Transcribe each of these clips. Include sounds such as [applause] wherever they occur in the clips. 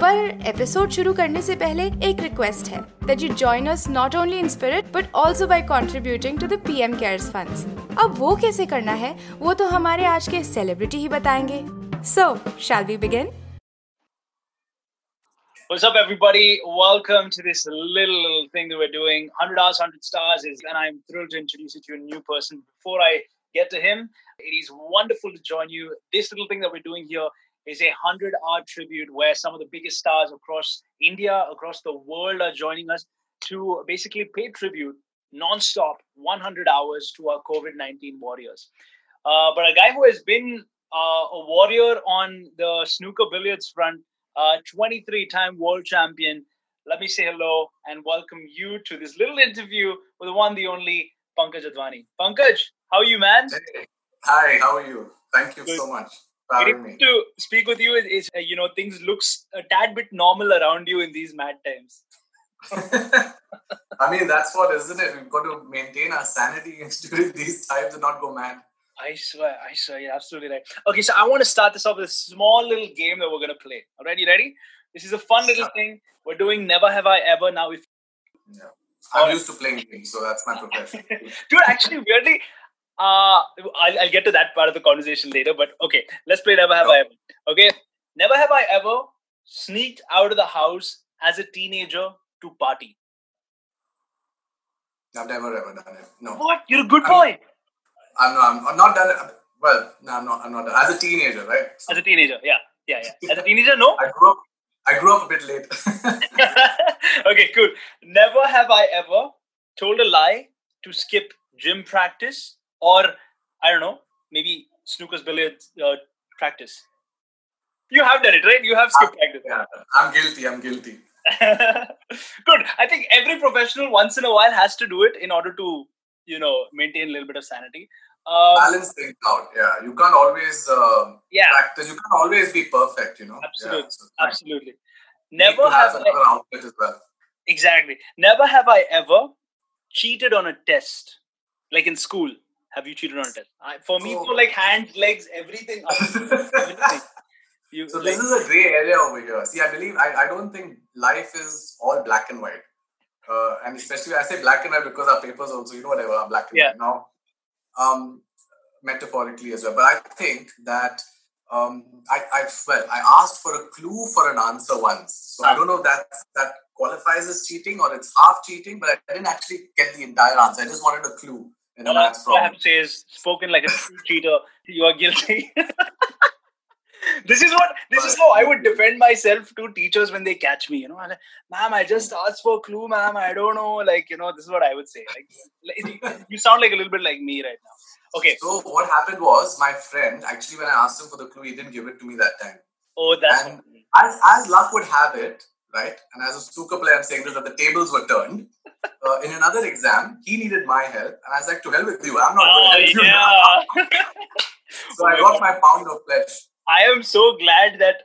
पर एपिसोड शुरू करने से पहले एक रिक्वेस्ट है that you join us not only in spirit but also by contributing to the PM CARES funds अब वो कैसे करना है वो तो हमारे आज के सेलिब्रिटी ही बताएँगे so shall we begin What's up, everybody? Welcome to this little, little thing that we're doing. 100 Hours, 100 Stars is, and I'm thrilled to introduce you to a new person. Before I get to him, it is wonderful to join you. This little thing that we're doing here is a 100 hour tribute where some of the biggest stars across India, across the world are joining us to basically pay tribute non-stop 100 hours to our COVID-19 warriors. Uh, but a guy who has been uh, a warrior on the snooker billiards front, uh, 23-time world champion. Let me say hello and welcome you to this little interview with the one, the only Pankaj Advani. Pankaj, how are you, man? Hey. Hi, how are you? Thank you Good. so much for having Getting me. to speak with you is, uh, you know, things looks a tad bit normal around you in these mad times. [laughs] I mean, that's what, isn't it? We've got to maintain our sanity [laughs] during these times and not go mad. I swear, I swear, you're absolutely right. Okay, so I want to start this off with a small little game that we're gonna play. All right, you ready? This is a fun little thing. We're doing Never Have I Ever now. If Yeah. I'm used to playing games, so that's my profession. [laughs] dude, actually, weirdly, uh, I'll, I'll get to that part of the conversation later. But okay, let's play Never Have I Ever. Okay, Never Have I Ever sneaked out of the house as a teenager to party. I've never ever done it. No. What? You're a good I'm- boy. I'm not, I'm, I'm not done it. Well, no, I'm not. I'm not. As a teenager, right? So As a teenager, yeah, yeah, yeah. As a [laughs] teenager, no. I grew up. I grew up a bit late. [laughs] [laughs] okay, cool. Never have I ever told a lie to skip gym practice or I don't know, maybe snooker's billiards uh, practice. You have done it, right? You have skipped practice. yeah, I'm guilty. I'm guilty. [laughs] Good. I think every professional once in a while has to do it in order to, you know, maintain a little bit of sanity. Um, Balance things out. Yeah, you can't always uh, yeah, practice. You can't always be perfect. You know. Absolutely. Yeah, so absolutely. Never have have I, another outlet as well. exactly. Never have I ever cheated on a test, like in school. Have you cheated on a test? I, for me, Oh. for like hands, legs, everything. [laughs] everything. You, So like, this is a gray area over here. See, I believe I, I don't think life is all black and white. Uh, and especially I say black and white because our papers also, you know, whatever are black and Yeah. white now. Um, metaphorically as well. But I think that um, I, I well, I asked for a clue for an answer once. So I don't know if that that qualifies as cheating or it's half cheating, but I didn't actually get the entire answer. I just wanted a clue in a I maths all I have problem. to say is, spoken like a cheater. You are guilty. [laughs] this is what this is how I would defend myself to teachers when they catch me. You know, I'm like, ma'am, I just asked for a clue, ma'am. I don't know. Like, you know, this is what I would say. Like, like, you sound like a little bit like me right now. Okay. So what happened was my friend actually when I asked him for the clue, he didn't give it to me that time. Oh, that's And- as, as luck would have it, right, and as a snooker player, I'm saying this that the tables were turned. Uh, in another exam, he needed my help, and I was like, "To hell with you! I'm not Oh, going to help you." now." [laughs] So I got my pound of flesh. I am so glad that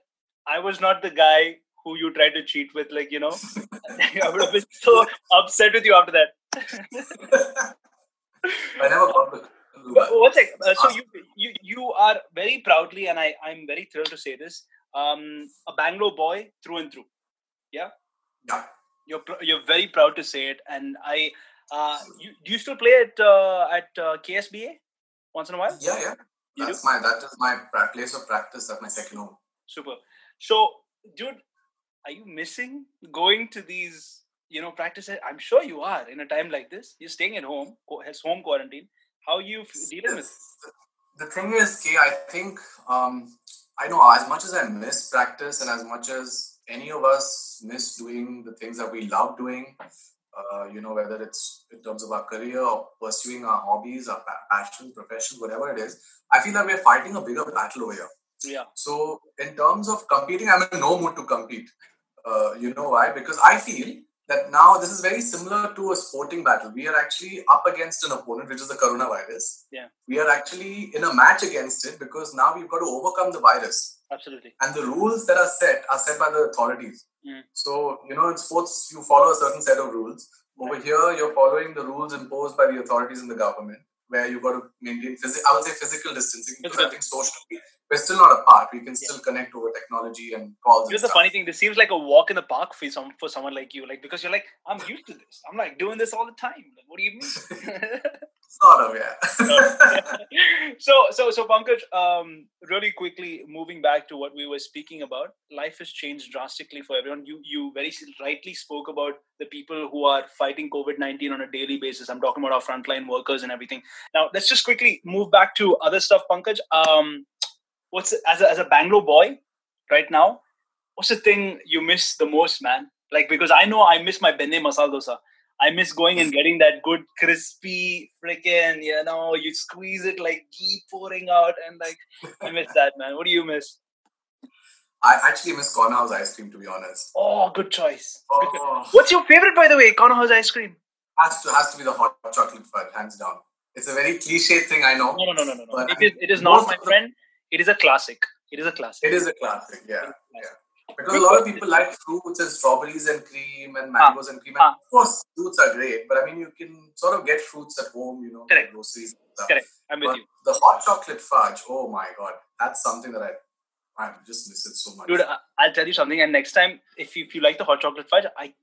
I was not the guy who you tried to cheat with. Like, you know, [laughs] I would have been so upset with you after that. I never got the One sec. Uh, so you, you you are very proudly, and I I'm very thrilled to say this. Um, a Bangalore boy through and through. Yeah, Yeah. You're you're very proud to say it, and I. Uh, you, do you still play at uh, at uh, KSBA once in a while? yeah, yeah. You That's my that is my place of practice. That's my second home. super. So, dude, are you missing going to these, you know, practices? I'm sure you are. In a time like this, you're staying at home, has home quarantine. How are you dealing with? The thing is, Kay, I think um, I know as much as I miss practice and as much as any of us miss doing the things that we love doing, uh, you know, whether it's in terms of our career or pursuing our hobbies, our passion, profession, whatever it is, I feel that we're fighting a bigger battle over here. Yeah. So, in terms of competing, I'm in no mood to compete. Uh, you know why? Because I feel that now this is very similar to a sporting battle. We are actually up against an opponent, which is the coronavirus. Yeah. We are actually in a match against it because now we've got to overcome the virus. Absolutely. And the rules that are set are set by the authorities. Mm. So, you know, in sports, you follow a certain set of rules. Over right. here, you're following the rules imposed by the authorities and the government, where you've got to maintain, phys- I would say physical distancing, because I think socially, we're still not apart. We can still yeah. connect over technology and calls. Here's the funny thing: this seems like a walk in the park for some for someone like you, like because you're like, I'm used to this. I'm like doing this all the time. Like, what do you mean? [laughs] [laughs] sort of, yeah. [laughs] so, so, so, Pankaj, um, really quickly moving back to what we were speaking about, life has changed drastically for everyone. You, you very rightly spoke about the people who are fighting COVID nineteen on a daily basis. I'm talking about our frontline workers and everything. Now, let's just quickly move back to other stuff, Pankaj. Um, what's as a, as a Bangalore boy right now? What's the thing you miss the most, man? Like because I know I miss my benne masala dosa. I miss going and getting that good crispy freaking, you know, you squeeze it like ghee pouring out and like I miss that, man. What do you miss? I actually miss Corner House ice cream, to be honest. Oh, good choice. Oh. Good choice. What's your favorite, by the way? Corner House ice cream. Has to has to be the hot chocolate fudge, hands down. It's a very cliche thing, I know. No, no, no, no, no. It is, it is not, my friend. It is a classic. It is a classic. It is a classic, yeah. yeah. Because a lot of people like fruits and strawberries and cream and mangoes and cream. And of course, fruits are great, but I mean, you can sort of get fruits at home, you know, Correct. groceries. Correct. I'm with but you. The hot chocolate fudge, oh my god, that's something that I I just miss it so much. Dude, I'll tell you something. And next time, if you, if you like the hot chocolate fudge, I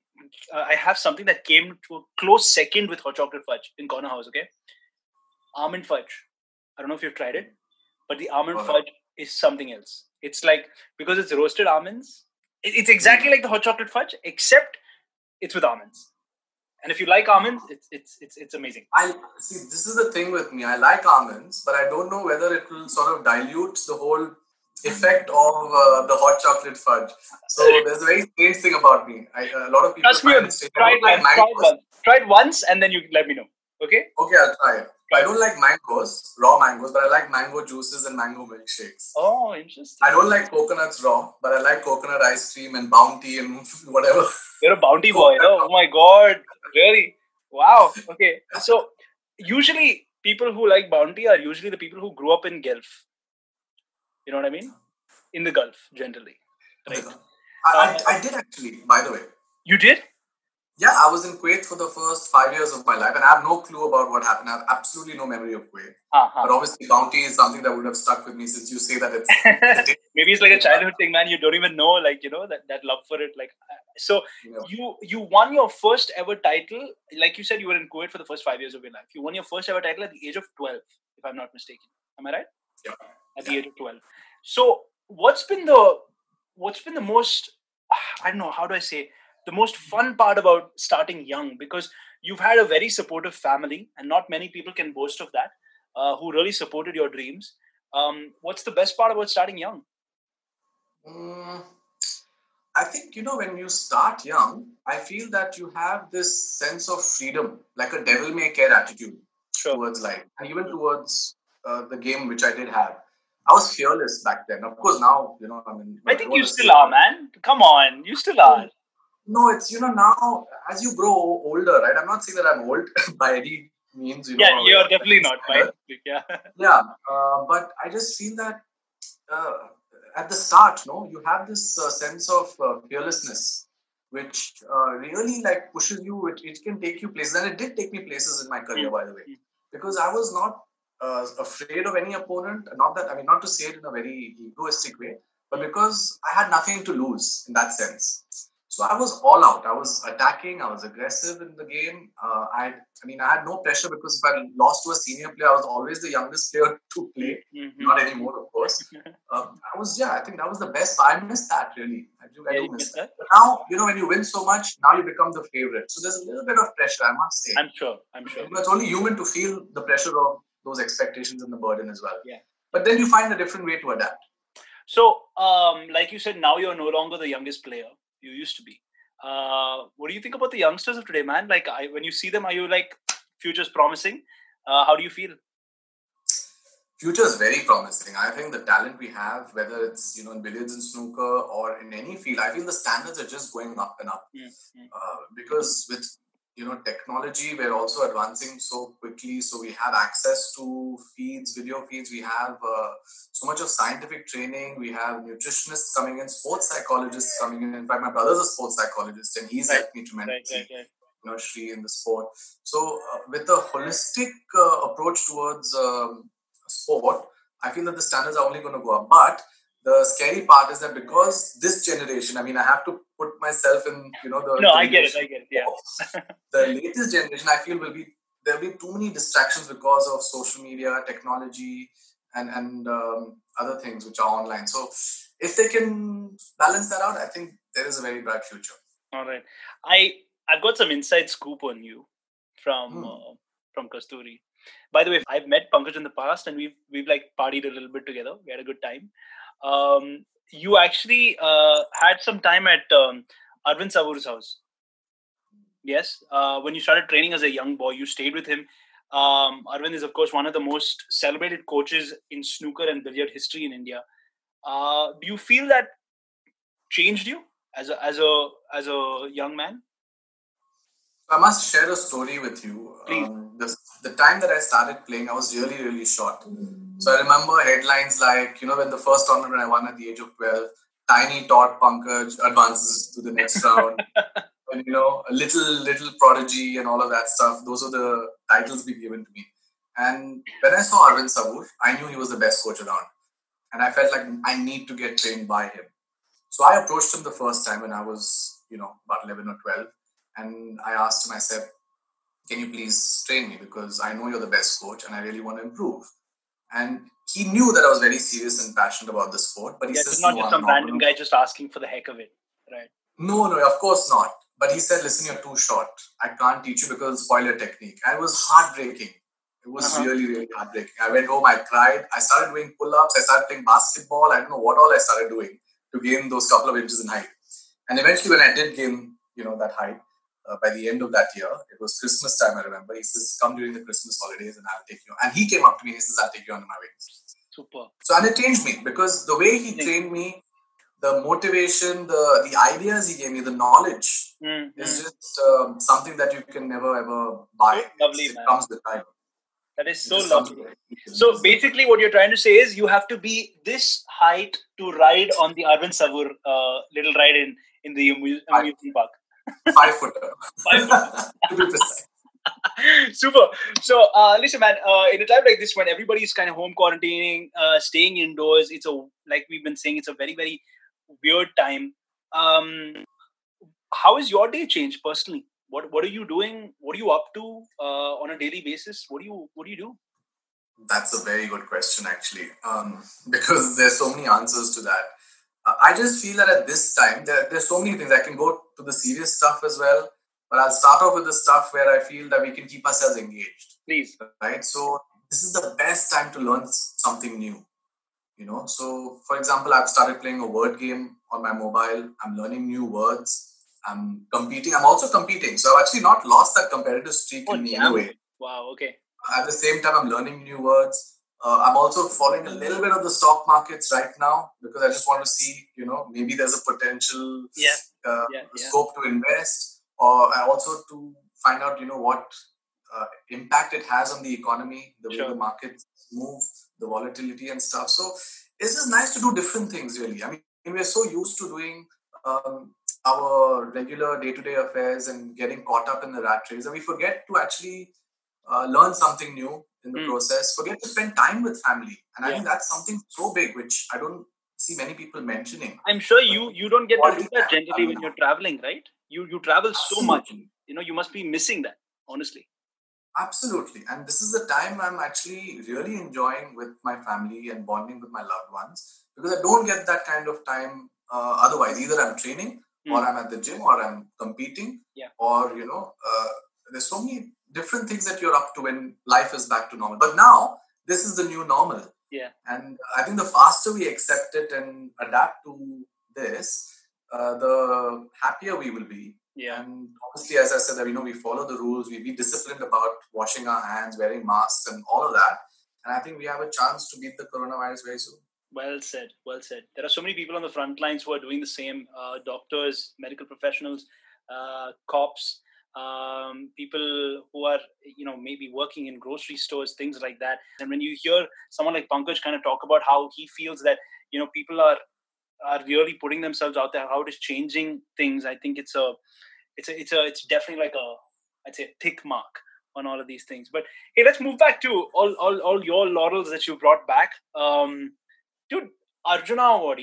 uh, I have something that came to a close second with hot chocolate fudge in Corner House. Okay, almond fudge. I don't know if you've tried it, but the almond oh, fudge is something else. It's like because it's roasted almonds. It's exactly like the hot chocolate fudge, except it's with almonds. And if you like almonds, it's it's it's it's amazing. I see. This is the thing with me. I like almonds, but I don't know whether it will sort of dilute the whole effect of uh, the hot chocolate fudge. So there's a very strange thing about me. I, a lot of people Trust me, try it, like try, once. try it once and then you let me know. Okay? Okay, I'll try it. I don't like mangoes, raw mangoes, but I like mango juices and mango milkshakes. Oh, interesting. I don't like coconuts raw, but I like coconut ice cream and bounty and [laughs] whatever. You're a bounty boy. Oh, oh my god. Really? Wow. Okay. So usually people who like bounty are usually the people who grew up in Gulf. You know what I mean? In the Gulf, generally. Right? I, I, I did actually, by the way. You did? Yeah, I was in Kuwait for the first five years of my life, and I have no clue about what happened. I have absolutely no memory of Kuwait. Uh-huh. But obviously, bounty is something that would have stuck with me since you say that it's. [laughs] Maybe it's like a childhood thing, man. You don't even know, like you know, that, that love for it. Like, so yeah. you you won your first ever title, like you said, you were in Kuwait for the first five years of your life. You won your first ever title at the age of twelve, if I'm not mistaken. Am I right? Yeah. At the age of twelve. So, what's been the what's been the most I don't know how do I say the most fun part about starting young because you've had a very supportive family and not many people can boast of that uh, who really supported your dreams um, what's the best part about starting young mm, i think you know when you start young i feel that you have this sense of freedom like a devil may care attitude sure. towards life and even towards uh, the game which i did have I was fearless back then. Of course, now you know. I mean, I think you still are, man. Come on, you still are. No, it's you know now as you grow older, right? I'm not saying that I'm old [laughs] by any means. You yeah, know, you're definitely not, right? Yeah. [laughs] Yeah, uh, but I just feel that uh, at the start, no, you have this uh, sense of uh, fearlessness, which uh, really like pushes you. It, it can take you places, and it did take me places in my career, mm-hmm. by the way, hmm. because I was not uh, afraid of any opponent. Not that I mean, not to say it in a very egoistic way, but because I had nothing to lose in that sense. So I was all out. I was attacking. I was aggressive in the game. Uh, I, I mean, I had no pressure because if I lost to a senior player, I was always the youngest player [laughs] to play. Mm-hmm. Not anymore, of course. [laughs] um, I was, yeah, I think that was the best. I missed that really. I do, I do miss that. But now, you know, when you win so much, now you become the favorite. So there's a little bit of pressure, I must say. I'm sure. I'm sure. But it's only human to feel the pressure of those expectations and the burden as well. Yeah. But then you find a different way to adapt. So, um, like you said, now you're no longer the youngest player you used to be. Uh, what do you think about the youngsters of today, man? Like, I, when you see them, are you like future's promising? Uh, how do you feel? Future is very promising. I think the talent we have, whether it's you know in billiards and snooker or in any field, I feel the standards are just going up and up. Mm-hmm. Uh, because with you know technology we're also advancing so quickly. So we have access to feeds video feeds. We have uh, so much of scientific training. We have nutritionists coming in sports psychologists coming in. In fact my brother's a sports psychologist and he's helped me tremendously right, right, you know Shri in the sport. So uh, with a holistic uh, approach towards um, sport i feel that the standards are only going to go up. But the scary part is that because this generation, I mean, I have to put myself in, you know, the. No, I get it. I get it. Yeah. the latest generation, I feel, will be there'll be too many distractions because of social media, technology, and and um, other things which are online. So, if they can balance that out, I think there is a very bright future. All right, I I've got some inside scoop on you from hmm. uh, from Kasturi. By the way, I've met Pankaj in the past, and we've we've like partied a little bit together. We had a good time um, you actually uh, had some time at um, Arvind Savur's house. Yes, uh, when you started training as a young boy, you stayed with him. Um, Arvind is, of course, one of the most celebrated coaches in snooker and billiard history in India. Uh, do you feel that changed you as a as a as a young man? I must share a story with you. Please. Um, the, the time that I started playing, I was really, really short. So I remember headlines like, you know, when the first tournament I won at the age of 12, Tiny Tot Pankaj advances to the next round. [laughs] and, you know, a little, little prodigy and all of that stuff. Those are the titles being given to me. And when I saw Arvind Savur, I knew he was the best coach around. And I felt like I need to get trained by him. So I approached him the first time when I was, you know, about 11 or 12 and I asked him, I said, Can you please train me? Because I know you're the best coach and I really want to improve. And he knew that I was very serious and passionate about the sport, but he yeah, says, not no, just some random guy just asking for the heck of it, right? No, no, of course not. But he said, listen, you're too short. I can't teach you because spoil your technique. And it was heartbreaking. It was uh-huh. really, really heartbreaking. I went home, I cried. I started doing pull ups. I started playing basketball. I don't know what all I started doing to gain those couple of inches in height. And eventually, when I did gain, you know, that height, uh, by the end of that year, it was Christmas time, I remember. He says, Come during the Christmas holidays and I'll take you. And he came up to me and he says, I'll take you on my wings. Super. So, and it changed me because the way he trained me, the motivation, the the ideas he gave me, the knowledge mm-hmm. is just um, something that you can never ever buy. So lovely, it man. comes with time. That is so lovely. So basically, what you're trying to say is you have to be this height to ride on the Arvind Savur uh, little ride in in the amusement park. Five footer. Five footer. to [laughs] be precise. Super. So, uh, listen, man. Uh, in a time like this, when everybody's kind of home quarantining, uh, staying indoors, it's a like we've been saying, it's a very, very weird time. Um, has your day changed personally? What What are you doing? What are you up to uh, on a daily basis? What do you What do you do? That's a very good question, actually, um, [laughs] because there's so many answers to that. I just feel that at this time, there, there's so many things. I can go to the serious stuff as well, but I'll start off with the stuff where I feel that we can keep ourselves engaged. Please. Right? So, this is the best time to learn something new. You know, so for example, I've started playing a word game on my mobile. I'm learning new words. I'm competing. I'm also competing. So, I've actually not lost that competitive streak oh, in me anyway. Wow, okay. At the same time, I'm learning new words. Uh, I'm also following a little bit of the stock markets right now because I just want to see, you know, maybe there's a potential yeah. Uh, yeah, yeah. scope to invest, or also to find out, you know, what uh, impact it has on the economy, the sure. way the markets move, the volatility and stuff. So it's just nice to do different things, really. I mean, we're so used to doing um, our regular day-to-day affairs and getting caught up in the rat race, and we forget to actually uh, learn something new in the mm. process forget to spend time with family and yeah. i think that's something so big which i don't see many people mentioning. I'm sure you you don't get to do that generally when you're traveling, right? You you travel so much. You know, you must be missing that, honestly. Absolutely. And this is the time I'm actually really enjoying with my family and bonding with my loved ones because I don't get that kind of time uh, otherwise. Either I'm training mm. or I'm at the gym or I'm competing yeah. or, you know, uh, there's so many different things that you're up to when life is back to normal. But now, this is the new normal. Yeah. And I think the faster we accept it and adapt to this, uh, the happier we will be yeah. And obviously, as I said, that you know we follow the rules, we be disciplined about washing our hands, wearing masks, and all of that. And I think we have a chance to beat the coronavirus very soon. Well said. Well said. There are so many people on the front lines who are doing the same. Uh, doctors, medical professionals, uh, cops, um, people who are you know maybe working in grocery stores, things like that. And when you hear someone like Pankaj kind of talk about how he feels that you know people are are really putting themselves out there, how it is changing things, I think it's a it's a, it's a it's definitely like a I'd say a tick mark on all of these things. But hey, let's move back to all all, all your laurels that you brought back. Um, dude, Arjuna Award,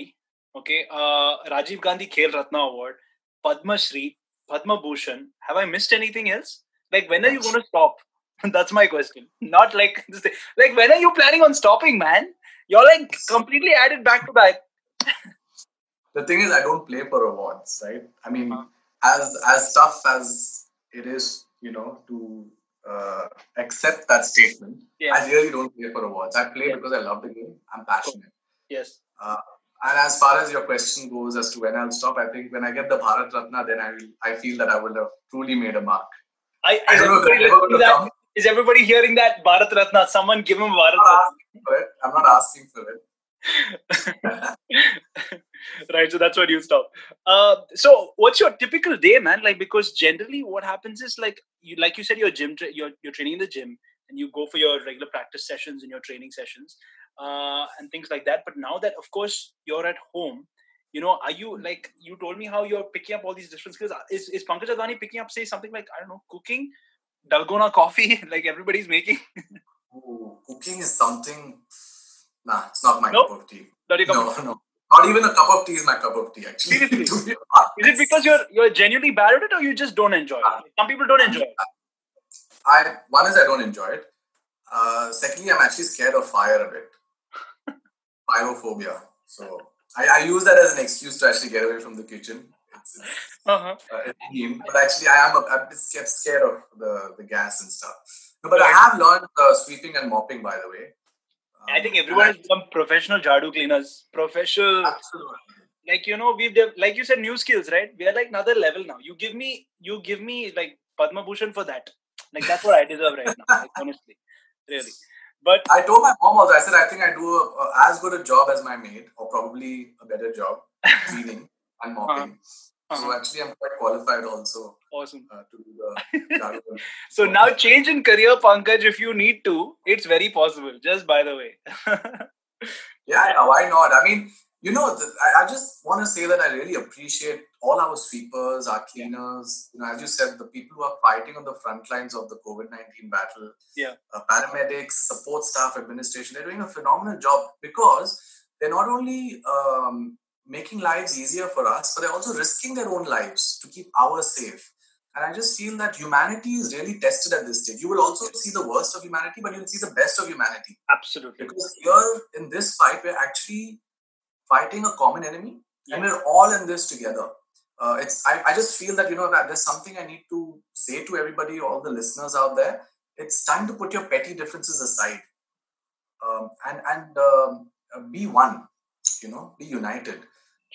okay, uh, Rajiv Gandhi Khel Ratna Award, Padma Shri, Padma Bhushan. Have I missed anything else? Like, when are you going to stop? [laughs] That's my question. Not like [laughs] this. Thing. Like, when are you planning on stopping, man? You're like completely added back to back. the thing is, I don't play for awards, right? I mean, uh-huh as as tough as it is, you know, to uh, accept that statement, yeah. I really don't play for awards. I play yeah. because I love the game. I'm passionate. Yes. Uh, and as far as your question goes as to when I'll stop, I think when I get the Bharat Ratna, then I will. I feel that I will have truly made a mark. I, I don't know if Is everybody hearing that Bharat Ratna? Someone give him Bharat Ratna. I'm not asking for it. [laughs] right so that's what you stop uh, so what's your typical day man like because generally what happens is like you like you said you're gym tra- you're, you're training in the gym and you go for your regular practice sessions and your training sessions uh, and things like that but now that of course you're at home you know are you like you told me how you're picking up all these different skills is, is pankaj advani picking up say something like i don't know cooking dalgona coffee [laughs] like everybody's making Ooh, cooking is something Nah, it's not my nope. cup of tea. Not no, no. Not even a cup of tea is my cup of tea, actually. [laughs] is it because you're you're genuinely bad at it or you just don't enjoy it? Some people don't enjoy it. I one is I don't enjoy it. Uh, secondly, I'm actually scared of fire a bit. Pyrophobia. So I, I, use that as an excuse to actually get away from the kitchen. It's, it's, uh-huh. uh, but actually, I am a, I'm bit scared of the, the gas and stuff. No, but I have learned uh, sweeping and mopping, by the way. I think everyone has become professional jadu cleaners, professional. Absolutely. Like you know, we've like you said, new skills, right? We are like another level now. You give me, you give me like Padma Bhushan for that. Like that's what I deserve right now. Like, honestly, really. But I told my mom also. I said I think I do a, a, as good a job as my maid, or probably a better job [laughs] cleaning and mopping. Uh-huh. Uh-huh. So actually, I'm quite qualified also. Awesome. Uh, to do the [laughs] so now change in career, Pankaj, if you need to, it's very possible. Just by the way. yeah, [laughs] yeah, why not? I mean, you know, the, I, I, just want to say that I really appreciate all our sweepers, our cleaners. You know, as you said, the people who are fighting on the front lines of the COVID nineteen battle. Yeah. Uh, paramedics, support staff, administration. They're doing a phenomenal job because they're not only um, making lives easier for us, but they're also risking their own lives to keep ours safe. And I just feel that humanity is really tested at this stage. You will also see the worst of humanity, but you'll see the best of humanity. Absolutely. Because here in this fight, we're actually fighting a common enemy, and we're all in this together. Uh, it's I, I just feel that you know that there's something I need to say to everybody, all the listeners out there. It's time to put your petty differences aside, um, and and um, be one. You know, be united.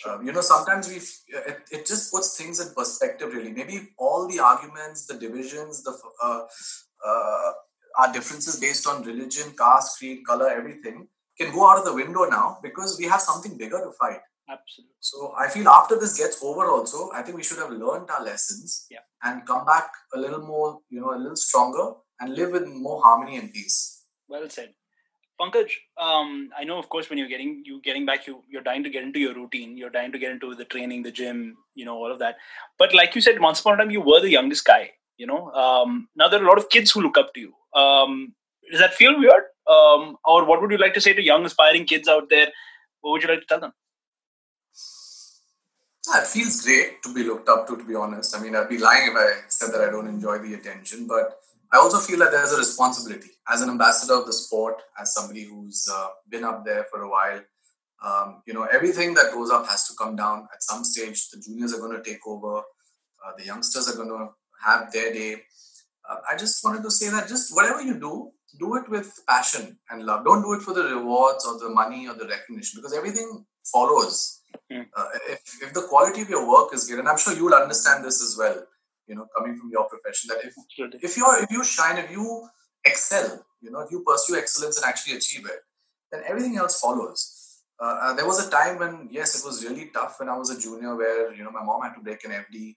Uh, you know, sometimes we it, it just puts things in perspective. Really, maybe all the arguments, the divisions, the uh, uh, our differences based on religion, caste, creed, color, everything can go out of the window now because we have something bigger to fight. Absolutely. So I feel after this gets over, also, I think we should have learned our lessons yeah. and come back a little more, you know, a little stronger and live with more harmony and peace. Well said. Pankaj, um, I know, of course, when you're getting you getting back, you you're dying to get into your routine. You're dying to get into the training, the gym, you know, all of that. But like you said, once upon a time, you were the youngest guy. You know, um, now there are a lot of kids who look up to you. Um, does that feel weird? Um, or what would you like to say to young aspiring kids out there? What would you like to tell them? It feels great to be looked up to, to be honest. I mean, I'd be lying if I said that I don't enjoy the attention, but I also feel that there's a responsibility as an ambassador of the sport, as somebody who's uh, been up there for a while. Um, you know, everything that goes up has to come down at some stage. The juniors are going to take over. Uh, the youngsters are going to have their day. Uh, I just wanted to say that just whatever you do, do it with passion and love. Don't do it for the rewards or the money or the recognition because everything follows. Mm. Uh, if, if the quality of your work is good, and I'm sure you'll understand this as well, you know, coming from your profession, that if if you if you shine, if you excel, you know, if you pursue excellence and actually achieve it, then everything else follows. Uh, uh, there was a time when yes, it was really tough when I was a junior, where you know my mom had to break an FD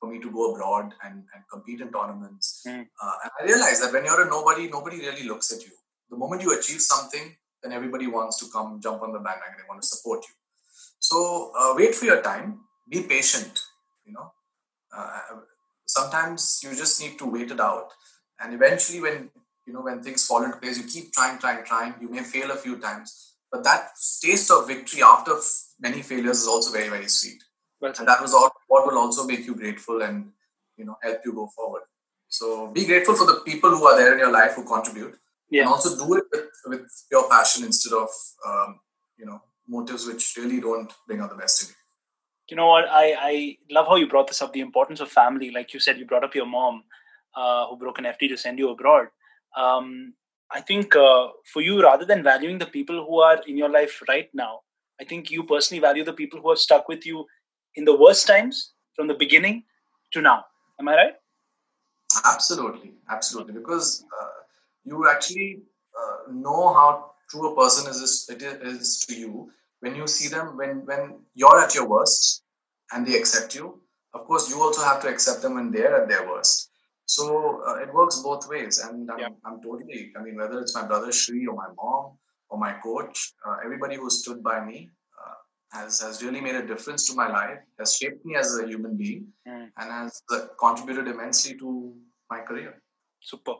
for me to go abroad and, and compete in tournaments. Mm. Uh, and I realized that when you're a nobody, nobody really looks at you. The moment you achieve something, then everybody wants to come jump on the bandwagon. They want to support you. So uh, wait for your time. Be patient. You know, uh, sometimes you just need to wait it out, and eventually, when you know when things fall into place, you keep trying, trying, trying. You may fail a few times, but that taste of victory after many failures is also very, very sweet. Right. And that was all, what will also make you grateful and you know help you go forward. So be grateful for the people who are there in your life who contribute, yeah. and also do it with, with your passion instead of um, you know motives which really don't bring out the best in you. You know what? I I love how you brought this up. The importance of family, like you said, you brought up your mom, uh, who broke an FD to send you abroad. Um, I think uh, for you, rather than valuing the people who are in your life right now, I think you personally value the people who have stuck with you in the worst times from the beginning to now. Am I right? Absolutely, absolutely. Because uh, you actually uh, know how true a person is it is to you when you see them when when you're at your worst and they accept you. Of course, you also have to accept them when they're at their worst. So uh, it works both ways, and I'm, yeah. I'm totally. I mean, whether it's my brother Shri or my mom or my coach, uh, everybody who stood by me, has, has really made a difference to my life, has shaped me as a human being, mm. and has uh, contributed immensely to my career. Super.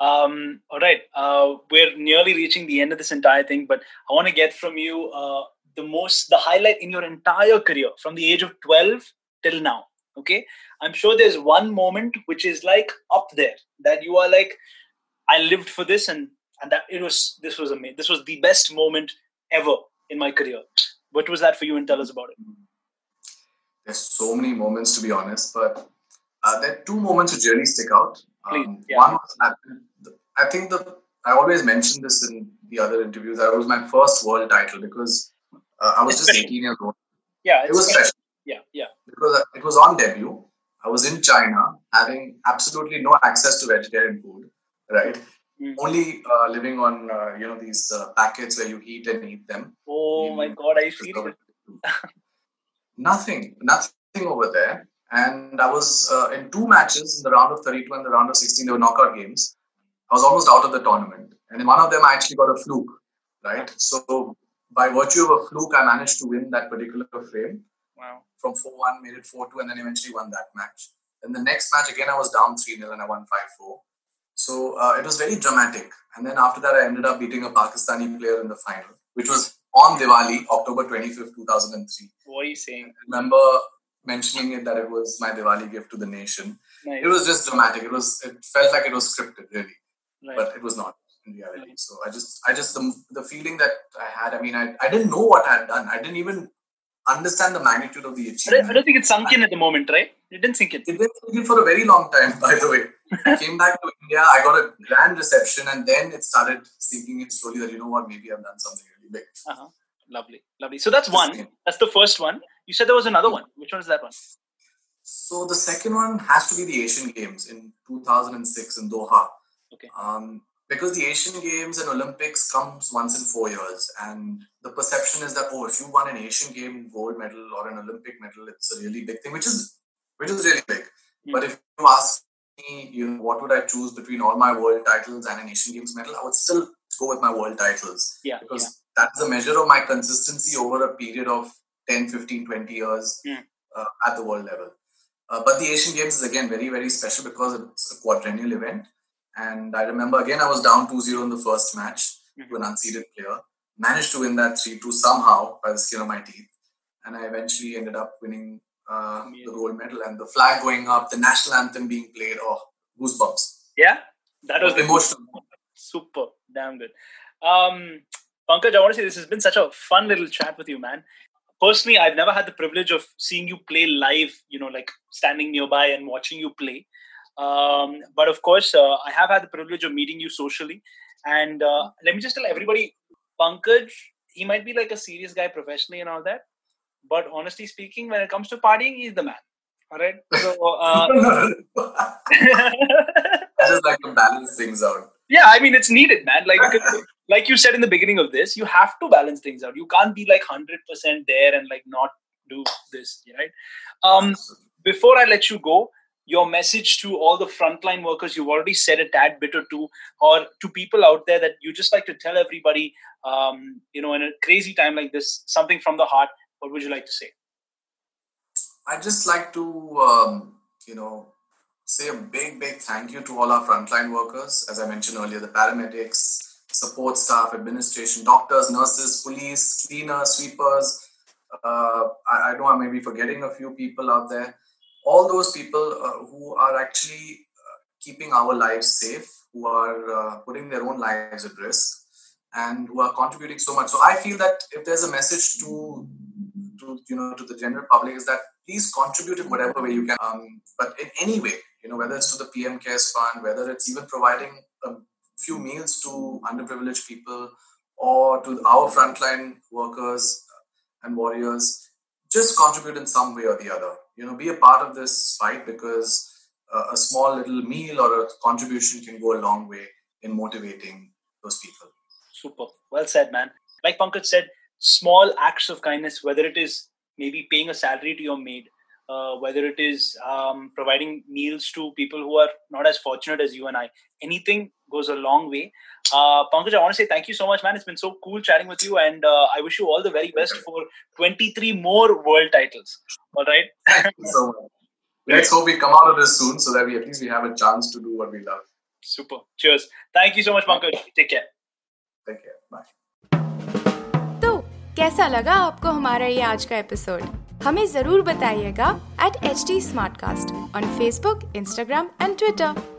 Um, all right. Uh, we're nearly reaching the end of this entire thing, but I want to get from you uh, the most, the highlight in your entire career from the age of 12 till now. Okay. I'm sure there's one moment which is like up there that you are like, I lived for this and, and that it was, this was amazing. This was the best moment ever in my career. What was that for you and tell us about it? There's so many moments to be honest, but uh, there are two moments which really stick out. Um, yeah. One was I think the I always mention this in the other interviews. That was my first world title because uh, I was it's just special. 18 years old. Yeah, it was special. special. Yeah, yeah. Because uh, it was on debut. I was in China, having absolutely no access to vegetarian food, right? Mm. Only uh, living on uh, you know these uh, packets where you heat and eat them. Oh my god, I feel it. [laughs] nothing, nothing over there. And I was uh, in two matches in the round of 32 and the round of 16. They were knockout games. I was almost out of the tournament, and in one of them, I actually got a fluke. Right, so by virtue of a fluke, I managed to win that particular frame. Wow. From 4 1, made it 4 2, and then eventually won that match. And the next match, again, I was down 3 0 and I won 5 4. So uh, it was very dramatic. And then after that, I ended up beating a Pakistani player in the final, which was on Diwali, October 25th, 2003. What are you saying? I remember mentioning it that it was my Diwali gift to the nation. Nice. It was just dramatic. It was. It felt like it was scripted, really, right. but it was not in reality. Right. So I just, I just the, the feeling that I had. I mean, I, I didn't know what I had done. I didn't even understand the magnitude of the achievement. I don't think it sunk in at the moment, right? It didn't sink in. It didn't sink in for a very long time, by the way. I came back to India, I got a grand reception, and then it started sinking in slowly that, you know what, maybe I've done something really big. Uh-huh. Lovely, lovely. So that's one. That's the first one. You said there was another one. Which one is that one? So the second one has to be the Asian Games in 2006 in Doha. Okay. Um, because the Asian Games and Olympics comes once in four years, and the perception is that oh, if you won an Asian Game gold medal or an Olympic medal, it's a really big thing, which is which is really big. Mm-hmm. But if you ask me, you know, what would I choose between all my world titles and an Asian Games medal, I would still go with my world titles. Yeah, because yeah. That's a measure of my consistency over a period of 10, 15, 20 years mm. uh, at the world level. Uh, but the Asian Games is again very, very special because it's a quadrennial event and I remember again, I was down 2 0 in the first match mm-hmm. to an unseeded player. Managed to win that 3 2 somehow by the skin of my teeth. And I eventually ended up winning uh, the gold medal and the flag going up, the national anthem being played. Oh, goosebumps. Yeah, that was emotional. Super, damn good. Um, Pankaj, I want to say this has been such a fun little chat with you, man. Personally, I've never had the privilege of seeing you play live, you know, like standing nearby and watching you play. Um, but of course, uh, I have had the privilege of meeting you socially. And uh, let me just tell everybody Pankaj, he might be like a serious guy professionally and all that. But honestly speaking, when it comes to partying, he's the man. All right. So, [laughs] uh, [laughs] [laughs] I just like to balance things out. Yeah, I mean, it's needed, man. Like, like you said in the beginning of this, you have to balance things out. You can't be like 100% there and like not do this, right? Um, before I let you go, your message to all the frontline workers, you've already said a tad bit or two, or to people out there that you just like to tell everybody, um, you know, in a crazy time like this, something from the heart, what would you like to say? I'd just like to, um, you know, say a big, big thank you to all our frontline workers. As I mentioned earlier, the paramedics, support staff, administration, doctors, nurses, police, cleaners, sweepers. Uh, I, I, know I may be forgetting a few people out there. All those people uh, who are actually uh, keeping our lives safe, who are uh, putting their own lives at risk, and who are contributing so much. So I feel that if there's a message to to you know to the general public is that please contribute in whatever way you can, um, but in any way, you know whether it's to the PM Cares Fund, whether it's even providing a few meals to underprivileged people or to our frontline workers and warriors, just contribute in some way or the other. You know, be a part of this fight because uh, a small little meal or a contribution can go a long way in motivating those people. Super. Well said, man. Like Pankaj said, small acts of kindness, whether it is maybe paying a salary to your maid, uh, whether it is um, providing meals to people who are not as fortunate as you and I, anything goes a long way. Uh, Pankaj, I want to say thank you so much, man. It's been so cool chatting with you, and uh, I wish you all the very best for 23 more world titles. All right. [laughs] Thank you so much. Let's hope we come out of this soon, so that we at least we have a chance to do what we love. Super. Cheers. Thank you so much, Pankaj. Take care. Take care. Bye. तो कैसा लगा आपको हमारा ये आज का episode हमें जरूर बताइएगा at H T smart cast on Facebook Instagram and Twitter